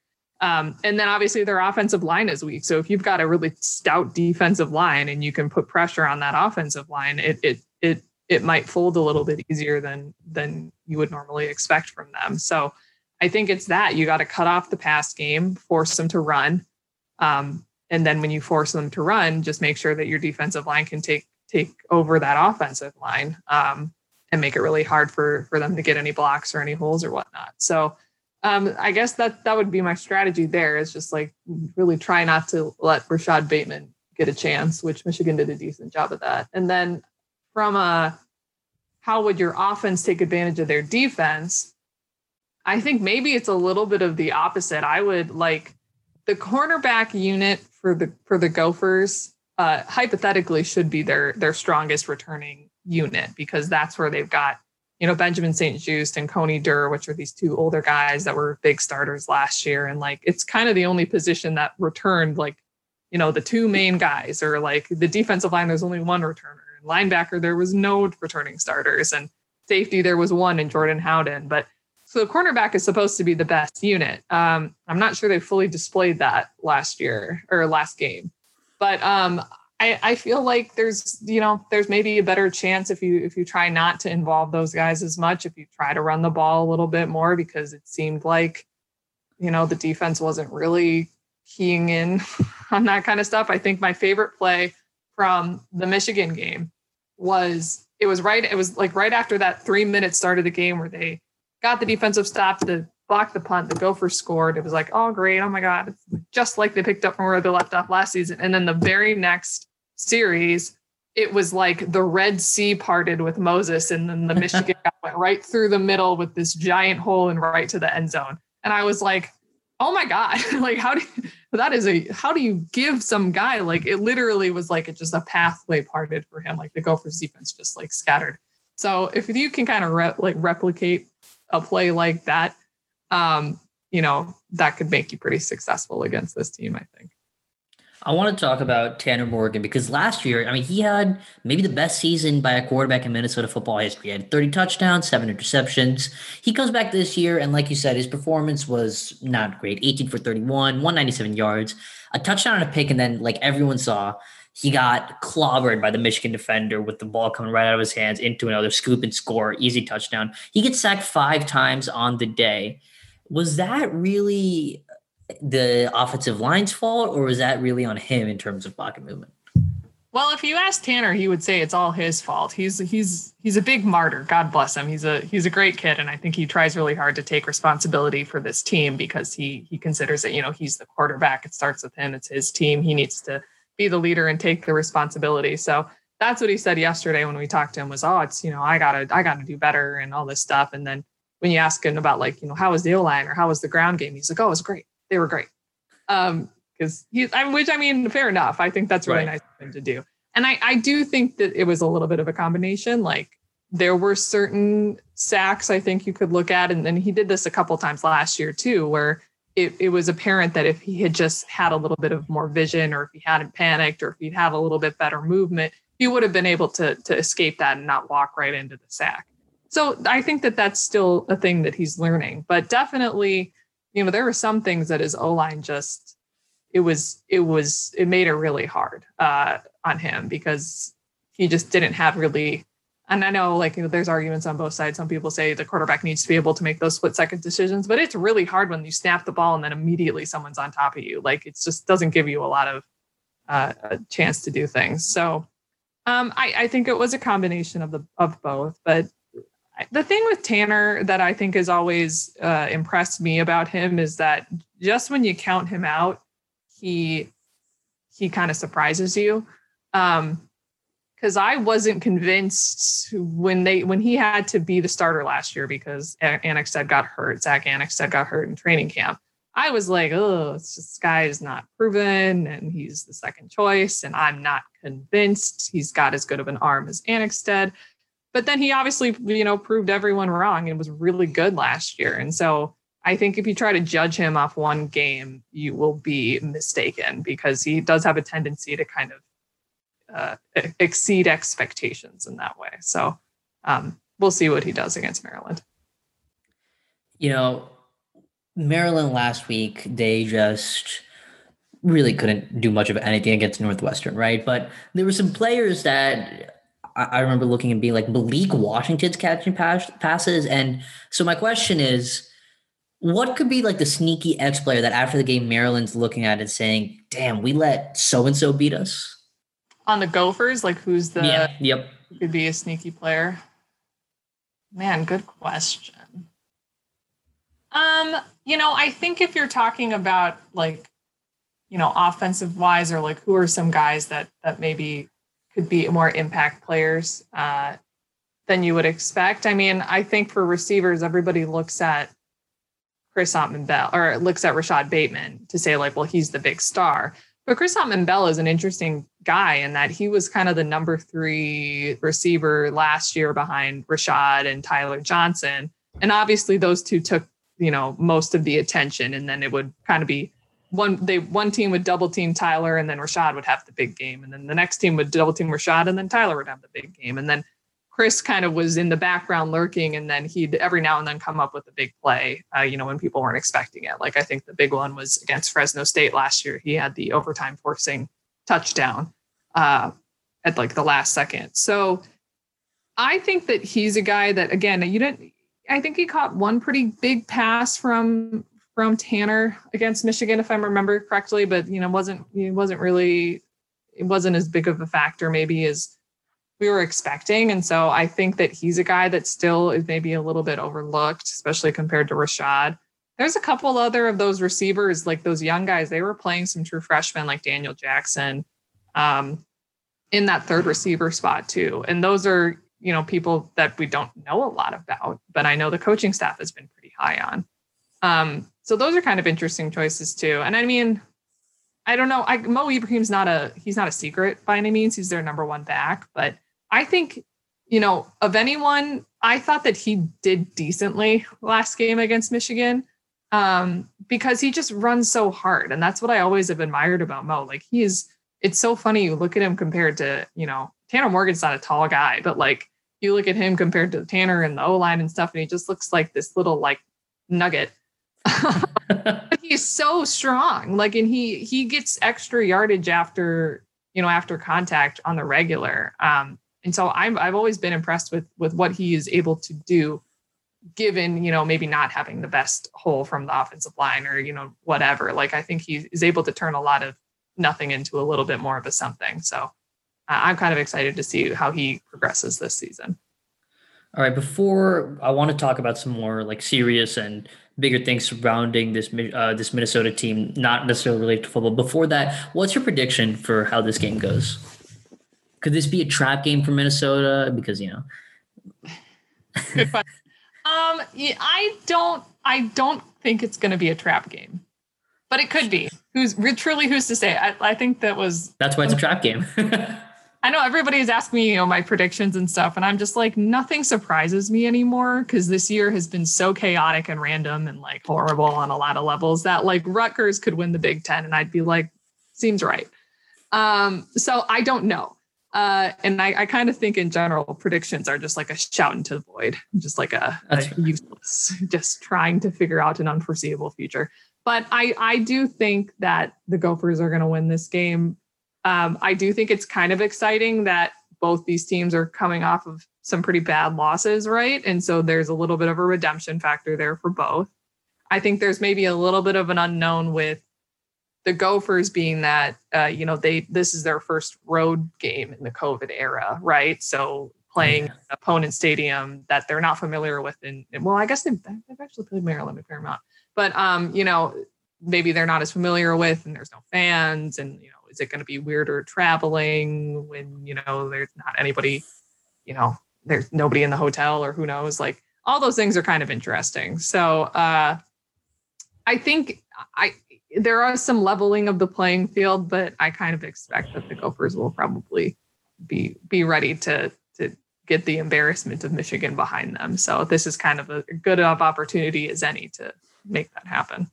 um, and then obviously their offensive line is weak. So if you've got a really stout defensive line and you can put pressure on that offensive line, it it it it might fold a little bit easier than than you would normally expect from them. So I think it's that you got to cut off the pass game, force them to run. Um, and then when you force them to run, just make sure that your defensive line can take take over that offensive line um, and make it really hard for for them to get any blocks or any holes or whatnot. So um, I guess that that would be my strategy. There is just like really try not to let Rashod Bateman get a chance, which Michigan did a decent job of that. And then from a how would your offense take advantage of their defense? I think maybe it's a little bit of the opposite. I would like the cornerback unit for the for the Gophers uh, hypothetically should be their their strongest returning unit because that's where they've got you know Benjamin St-Juste and Coney Durr, which are these two older guys that were big starters last year, and like it's kind of the only position that returned like you know the two main guys or like the defensive line. There's only one returner. And linebacker there was no returning starters, and safety there was one in Jordan Howden, but so the cornerback is supposed to be the best unit. Um, I'm not sure they fully displayed that last year or last game. But um, I, I feel like there's you know there's maybe a better chance if you if you try not to involve those guys as much if you try to run the ball a little bit more because it seemed like you know the defense wasn't really keying in *laughs* on that kind of stuff. I think my favorite play from the Michigan game was it was right it was like right after that three minutes start of the game where they got the defensive stop to block the punt. The Gophers scored. It was like, oh, great. Oh my God. It's just like they picked up from where they left off last season. And then the very next series, it was like the Red Sea parted with Moses. And then the *laughs* Michigan went right through the middle with this giant hole and right to the end zone. And I was like, oh my God. *laughs* like, how do you, that is a, how do you give some guy like it literally was like it just a pathway parted for him. Like the Gophers defense just like scattered. So if you can kind of re- like replicate a play like that, um, you know, that could make you pretty successful against this team, I think. I want to talk about Tanner Morgan because last year, I mean, he had maybe the best season by a quarterback in Minnesota football history. He had 30 touchdowns, seven interceptions. He comes back this year, and like you said, his performance was not great 18 for 31, 197 yards, a touchdown and a pick. And then, like everyone saw, he got clobbered by the Michigan defender with the ball coming right out of his hands into another scoop and score, easy touchdown. He gets sacked five times on the day. Was that really the offensive line's fault, or was that really on him in terms of pocket movement? Well, if you ask Tanner, he would say it's all his fault. He's he's he's a big martyr. God bless him. He's a he's a great kid, and I think he tries really hard to take responsibility for this team because he he considers that you know he's the quarterback. It starts with him. It's his team. He needs to be the leader and take the responsibility. So that's what he said yesterday when we talked to him was, oh, it's, you know, I gotta, I gotta do better and all this stuff. And then when you ask him about like, you know, how was the O-line or how was the ground game? He's like, oh, it was great. They were great. Um, because he's, I'm, which I mean, fair enough. I think that's really right. nice of him to do. And I, I do think that it was a little bit of a combination. Like there were certain sacks I think you could look at, and then he did this a couple times last year too, where it, it was apparent that if he had just had a little bit of more vision or if he hadn't panicked or if he'd had a little bit better movement, he would have been able to, to escape that and not walk right into the sack. So I think that that's still a thing that he's learning, but definitely, you know, there were some things that his O line just, it was, it was, it made it really hard uh, on him because he just didn't have really and I know like you know, there's arguments on both sides. Some people say the quarterback needs to be able to make those split second decisions, but it's really hard when you snap the ball and then immediately someone's on top of you. Like it just doesn't give you a lot of uh, a chance to do things. So um, I, I think it was a combination of the of both. But the thing with Tanner that I think has always uh, impressed me about him is that just when you count him out, he he kind of surprises you. Um, because I wasn't convinced when they when he had to be the starter last year because Annexstad got hurt. Zach Annexstad got hurt in training camp. I was like, oh, this guy is not proven, and he's the second choice, and I'm not convinced he's got as good of an arm as Annexstad. But then he obviously, you know, proved everyone wrong and was really good last year. And so I think if you try to judge him off one game, you will be mistaken because he does have a tendency to kind of uh, exceed expectations in that way. So um, we'll see what he does against Maryland. You know, Maryland last week, they just really couldn't do much of anything against Northwestern, right? But there were some players that I, I remember looking and being like Malik Washington's catching pass, passes. And so my question is, what could be like the sneaky X player that after the game Maryland's looking at and saying, "Damn, we let so and so beat us"? on the Gophers, like who's the yeah, yep could be a sneaky player? Man, good question. Um, you know, I think if you're talking about like, you know, offensive wise or like who are some guys that that maybe could be more impact players uh than you would expect. I mean, I think for receivers, everybody looks at Chris Autman Bell or looks at Rashod Bateman to say, like, well, he's the big star. But Chris Autman Bell is an interesting guy in that he was kind of the number three receiver last year behind Rashod and Tyler Johnson. And obviously those two took, you know, most of the attention. And then it would kind of be one they one team would double team Tyler and then Rashod would have the big game. And then the next team would double team Rashod and then Tyler would have the big game. And then Chris kind of was in the background lurking, and then he'd every now and then come up with a big play, uh, you know, when people weren't expecting it. Like I think the big one was against Fresno State last year. He had the overtime forcing touchdown uh, at like the last second. So I think that he's a guy that again, you didn't. I think he caught one pretty big pass from from Tanner against Michigan, if I remember correctly, but you know, wasn't he wasn't really it wasn't as big of a factor maybe as we were expecting. And so I think that he's a guy that still is maybe a little bit overlooked, especially compared to Rashod. There's a couple other of those receivers, like those young guys, they were playing some true freshmen like Daniel Jackson um, in that third receiver spot too. And those are, you know, people that we don't know a lot about, but I know the coaching staff has been pretty high on. Um, so those are kind of interesting choices too. And I mean, I don't know. I, Mo Ibrahim's not a he's not a secret by any means. He's their number one back, but I think, you know, of anyone, I thought that he did decently last game against Michigan um, because he just runs so hard. And that's what I always have admired about Mo. Like he is, it's so funny. You look at him compared to, you know, Tanner Morgan's not a tall guy, but like you look at him compared to Tanner and the O line and stuff, and he just looks like this little like nugget. He's so strong. Like, and he he gets extra yardage after you know after contact on the regular. Um, and so I'm I've always been impressed with with what he is able to do given you know maybe not having the best hole from the offensive line or you know whatever like I think he is able to turn a lot of nothing into a little bit more of a something so uh, I'm kind of excited to see how he progresses this season. All right, before I want to talk about some more like serious and bigger things surrounding this uh, this Minnesota team, not necessarily related to football. Before that, what's your prediction for how this game goes? Could this be a trap game for Minnesota? Because you know. um, yeah, I don't. I don't think it's going to be a trap game, but it could be. Who's truly who's to say? I, I think that was. That's why it's a *laughs* trap game. *laughs* I know everybody's asking me, you know, my predictions and stuff, and I'm just like, nothing surprises me anymore because this year has been so chaotic and random and like horrible on a lot of levels that like Rutgers could win the Big Ten, and I'd be like, seems right. Um, so I don't know. Uh, and I, I kind of think in general, predictions are just like a shout into the void, just like a, a useless, *laughs* just trying to figure out an unforeseeable future. But I, I do think that the Gophers are going to win this game. Um, I do think it's kind of exciting that both these teams are coming off of some pretty bad losses, right? And so there's a little bit of a redemption factor there for both. I think there's maybe a little bit of an unknown with the Gophers being that uh, you know they this is their first road game in the COVID era, right? So playing yeah. opponent stadium that they're not familiar with, and well, I guess they've, they've actually played Maryland a fair amount, but um, you know maybe they're not as familiar with, and there's no fans, and you know is it going to be weirder traveling when you know there's not anybody, you know there's nobody in the hotel or who knows like all those things are kind of interesting. So uh, I think I there are some leveling of the playing field, but I kind of expect that the Gophers will probably be be ready to to get the embarrassment of Michigan behind them. So this is kind of a good enough opportunity as any to make that happen.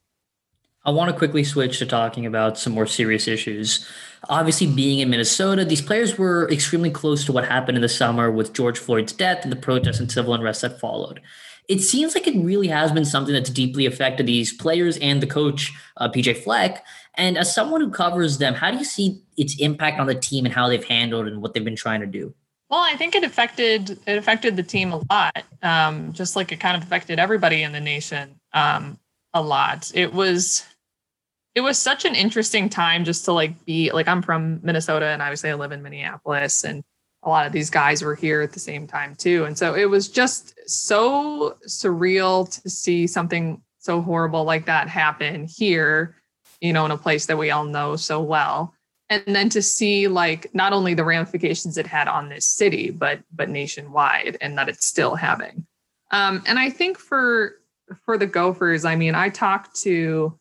I want to quickly switch to talking about some more serious issues. Obviously, being in Minnesota, these players were extremely close to what happened in the summer with George Floyd's death and the protests and civil unrest that followed it seems like it really has been something that's deeply affected these players and the coach, uh, PJ Fleck. And as someone who covers them, how do you see its impact on the team and how they've handled and what they've been trying to do? Well, I think it affected it affected the team a lot, um, just like it kind of affected everybody in the nation um, a lot. It was it was such an interesting time just to like be like I'm from Minnesota and obviously I live in Minneapolis and a lot of these guys were here at the same time too. And so it was just so surreal to see something so horrible like that happen here, you know, in a place that we all know so well. And then to see like not only the ramifications it had on this city, but but nationwide and that it's still having. Um, and I think for for the Gophers, I mean, I talked to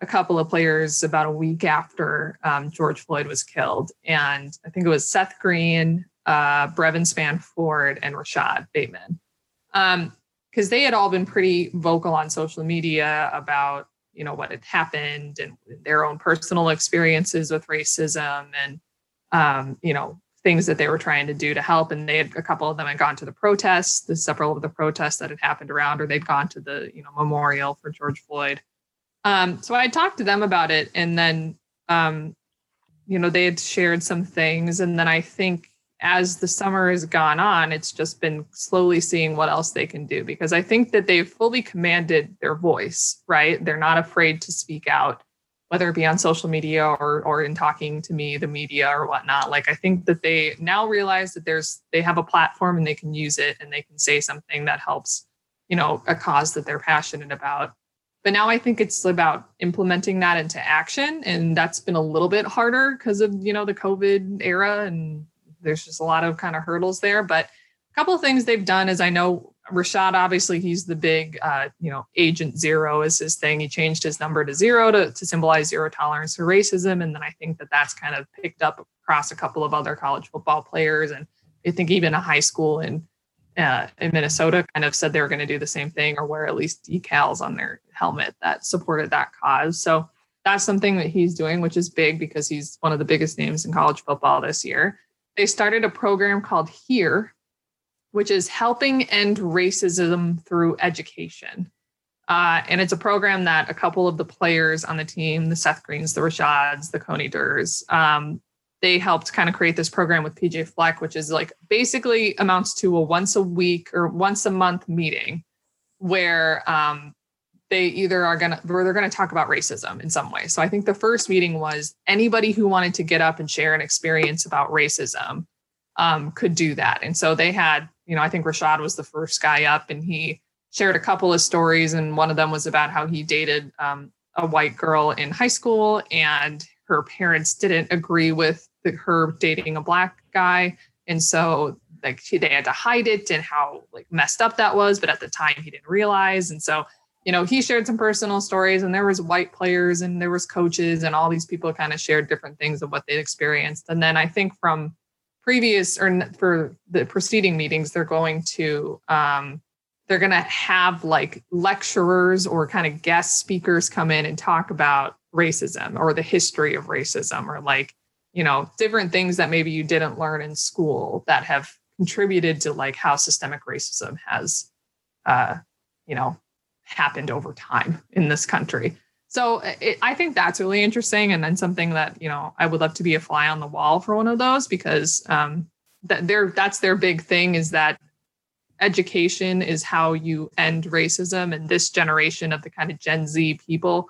a couple of players about a week after um, George Floyd was killed. And I think it was Seth Green, uh, Brevyn Spann-Ford, and Rashod Bateman. Because um, they had all been pretty vocal on social media about, you know, what had happened and their own personal experiences with racism and, um, you know, things that they were trying to do to help. And they had a couple of them had gone to the protests, the several of the protests that had happened around, or they'd gone to the, you know, memorial for George Floyd. Um, so I talked to them about it, and then um, you know they had shared some things, and then I think as the summer has gone on, it's just been slowly seeing what else they can do because I think that they've fully commanded their voice. Right, they're not afraid to speak out, whether it be on social media or or in talking to me, the media or whatnot. Like I think that they now realize that there's they have a platform and they can use it and they can say something that helps you know a cause that they're passionate about but now I think it's about implementing that into action. And that's been a little bit harder because of, you know, the COVID era. And there's just a lot of kind of hurdles there. But a couple of things they've done is I know Rashod, obviously, he's the big, uh, you know, agent zero is his thing. He changed his number to zero to, to symbolize zero tolerance for racism. And then I think that that's kind of picked up across a couple of other college football players. And I think even a high school in uh, in Minnesota kind of said they were going to do the same thing or wear at least decals on their helmet that supported that cause. So that's something that he's doing, which is big because he's one of the biggest names in college football this year. They started a program called HERE, which is helping end racism through education. Uh, and it's a program that a couple of the players on the team, the Seth Greens, the Rashods, the Coney Durrs, um, they helped kind of create this program with PJ Fleck, which is like basically amounts to a once a week or once a month meeting where um, they either are gonna or they're gonna talk about racism in some way. So I think the first meeting was anybody who wanted to get up and share an experience about racism um, could do that. And so they had, you know, I think Rashod was the first guy up, and he shared a couple of stories, and one of them was about how he dated um, a white girl in high school, and her parents didn't agree with her dating a black guy, and so like she, they had to hide it and how like messed up that was. But at the time, he didn't realize, and so you know he shared some personal stories, and there was white players and there was coaches, and all these people kind of shared different things of what they experienced. And then I think from previous or for the preceding meetings, they're going to um, they're going to have like lecturers or kind of guest speakers come in and talk about racism or the history of racism or like you know different things that maybe you didn't learn in school that have contributed to like how systemic racism has uh you know happened over time in this country. So it, i think that's really interesting and then something that you know i would love to be a fly on the wall for one of those because um that their that's their big thing is that education is how you end racism and this generation of the kind of gen z people.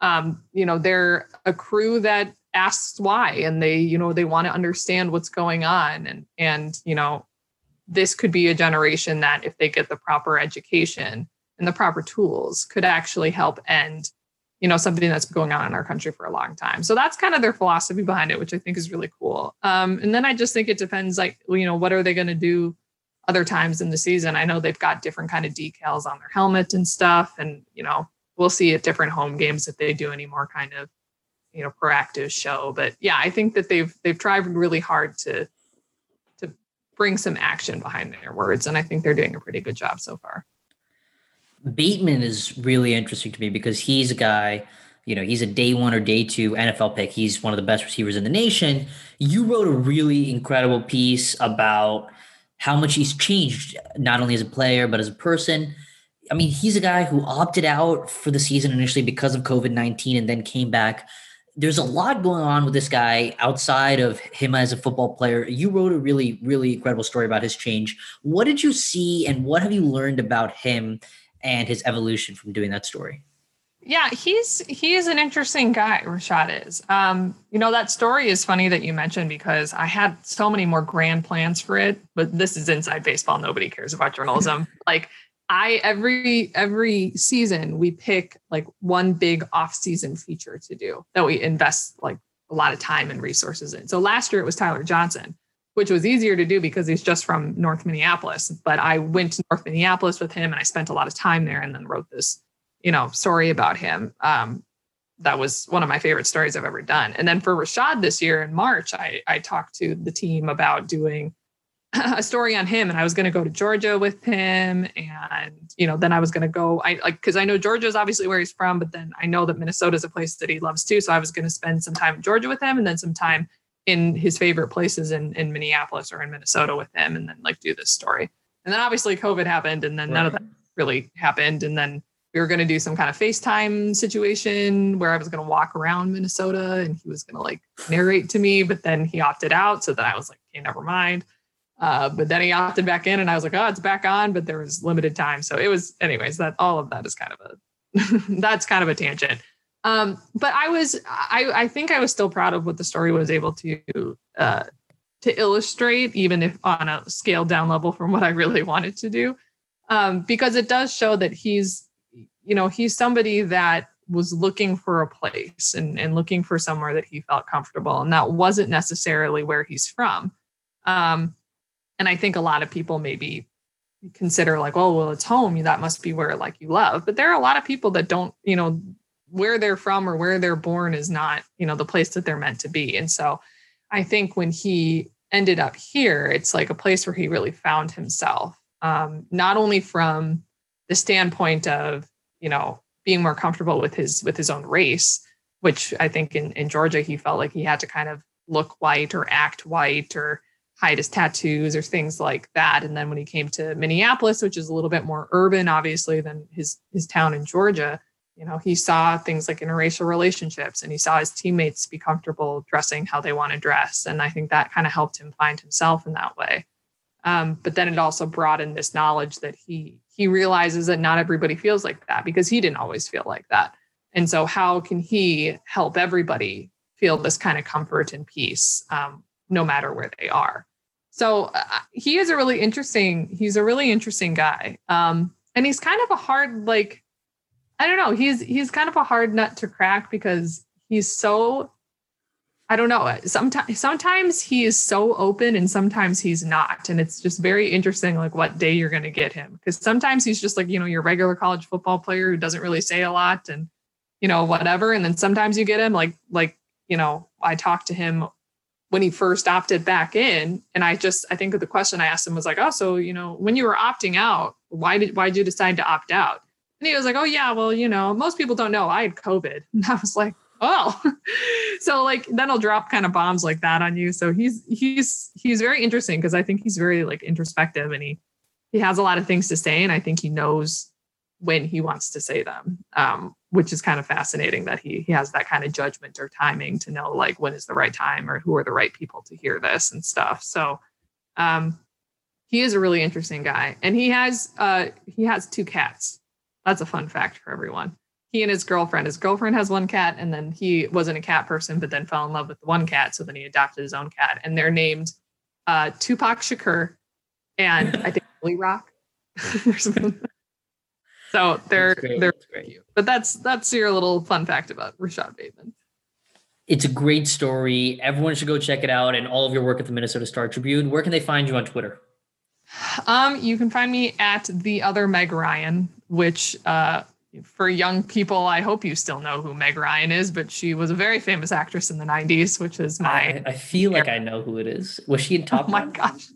Um, you know they're a crew that asks why and they you know they want to understand what's going on and and you know this could be a generation that if they get the proper education and the proper tools could actually help end you know something that's been going on in our country for a long time. So that's kind of their philosophy behind it which i think is really cool. Um, and then i just think it depends like you know what are they going to do other times in the season? I know they've got different kind of decals on their helmet and stuff and you know we'll see at different home games if they do any more kind of you know proactive show but yeah i think that they've they've tried really hard to to bring some action behind their words and i think they're doing a pretty good job so far Bateman is really interesting to me because he's a guy, you know, he's a day one or day two NFL pick. He's one of the best receivers in the nation. You wrote a really incredible piece about how much he's changed, not only as a player, but as a person. I mean, he's a guy who opted out for the season initially because of COVID 19 and then came back. There's a lot going on with this guy outside of him as a football player. You wrote a really, really incredible story about his change. What did you see and what have you learned about him and his evolution from doing that story. Yeah, he's he is an interesting guy. Rashod is. Um, you know that story is funny that you mentioned because I had so many more grand plans for it, but this is inside baseball. Nobody cares about journalism. *laughs* like I every every season we pick like one big off-season feature to do that we invest like a lot of time and resources in. So last year it was Tyler Johnson which was easier to do because he's just from North Minneapolis. But I went to North Minneapolis with him and I spent a lot of time there and then wrote this, you know, story about him. Um, that was one of my favorite stories I've ever done. And then for Rashod this year in March, I, I talked to the team about doing *laughs* a story on him and I was going to go to Georgia with him. And, you know, then I was going to go, I like, cause I know Georgia is obviously where he's from, but then I know that Minnesota is a place that he loves too. So I was going to spend some time in Georgia with him and then some time in his favorite places in, in Minneapolis or in Minnesota with him and then like do this story. And then obviously COVID happened and then right. none of that really happened. And then we were going to do some kind of FaceTime situation where I was going to walk around Minnesota and he was going to like narrate to me, but then he opted out. So then I was like, okay, never mind. Uh, but then he opted back in and I was like, oh, it's back on, but there was limited time. So it was, anyways, that all of that is kind of a, *laughs* that's kind of a tangent. Um, but I was, I, I think I was still proud of what the story was able to uh, to illustrate, even if on a scaled down level from what I really wanted to do, um, because it does show that he's, you know, he's somebody that was looking for a place and, and looking for somewhere that he felt comfortable, and that wasn't necessarily where he's from. Um, and I think a lot of people maybe consider like, oh, well, it's home. That must be where like you love. But there are a lot of people that don't, you know, where they're from or where they're born is not you know the place that they're meant to be and so i think when he ended up here it's like a place where he really found himself um, not only from the standpoint of you know being more comfortable with his with his own race which i think in, in georgia he felt like he had to kind of look white or act white or hide his tattoos or things like that. And then when he came to minneapolis which is a little bit more urban obviously than his his town in georgia you know he saw things like interracial relationships and he saw his teammates be comfortable dressing how they want to dress. And i think that kind of helped him find himself in that way. Um, but then it also brought in this knowledge that he he realizes that not everybody feels like that because he didn't always feel like that. And so how can he help everybody feel this kind of comfort and peace um, no matter where they are so uh, he is a really interesting he's a really interesting guy um, and he's kind of a hard like I don't know. He's he's kind of a hard nut to crack because he's so I don't know. Sometimes sometimes he is so open and sometimes he's not. And it's just very interesting like what day you're going to get him because sometimes he's just like, you know, your regular college football player who doesn't really say a lot and you know, whatever. And then sometimes you get him like like, you know, I talked to him when he first opted back in and I just I think the question I asked him was like, "Oh, so, you know, when you were opting out, why did why did you decide to opt out?" And he was like, Oh, yeah, well, you know, most people don't know I had COVID. *laughs* And I was like, Oh, *laughs* so like then I'll drop kind of bombs like that on you. So he's he's he's very interesting because I think he's very like introspective and he he has a lot of things to say. And I think he knows when he wants to say them, um, which is kind of fascinating that he he has that kind of judgment or timing to know like when is the right time or who are the right people to hear this and stuff. So Um, he is a really interesting guy, and he has uh, he has two cats. That's a fun fact for everyone. He and his girlfriend. His girlfriend has one cat, and then he wasn't a cat person, but then fell in love with one cat. So then he adopted his own cat, and they're named uh, Tupac Shakur and I think Billy Rock. *laughs* so they're they're cute. But that's that's your little fun fact about Rashod Bateman. It's a great story. Everyone should go check it out and all of your work at the Minnesota Star Tribune. Where can they find you on Twitter? Um, you can find me at the other Meg Ryan, which uh, for young people, I hope you still know who Meg Ryan is, but she was a very famous actress in the 90s, which is my. I, I feel like I know who it is. Was she in *laughs* Top? Oh my gosh.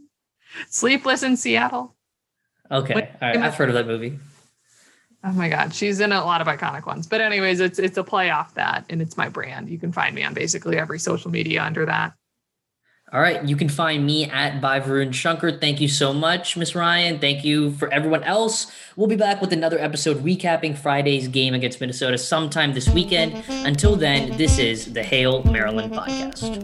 Sleepless in Seattle. Okay. All right. I've heard of that movie. Oh my god, she's in a lot of iconic ones. But anyways, it's it's a play off that and it's my brand. You can find me on basically every social media under that. All right. You can find me at by Varun Shankar. Thank you so much, Miss Ryan. Thank you for everyone else. We'll be back with another episode recapping Friday's game against Minnesota sometime this weekend. Until then, this is the Hail Maryland podcast.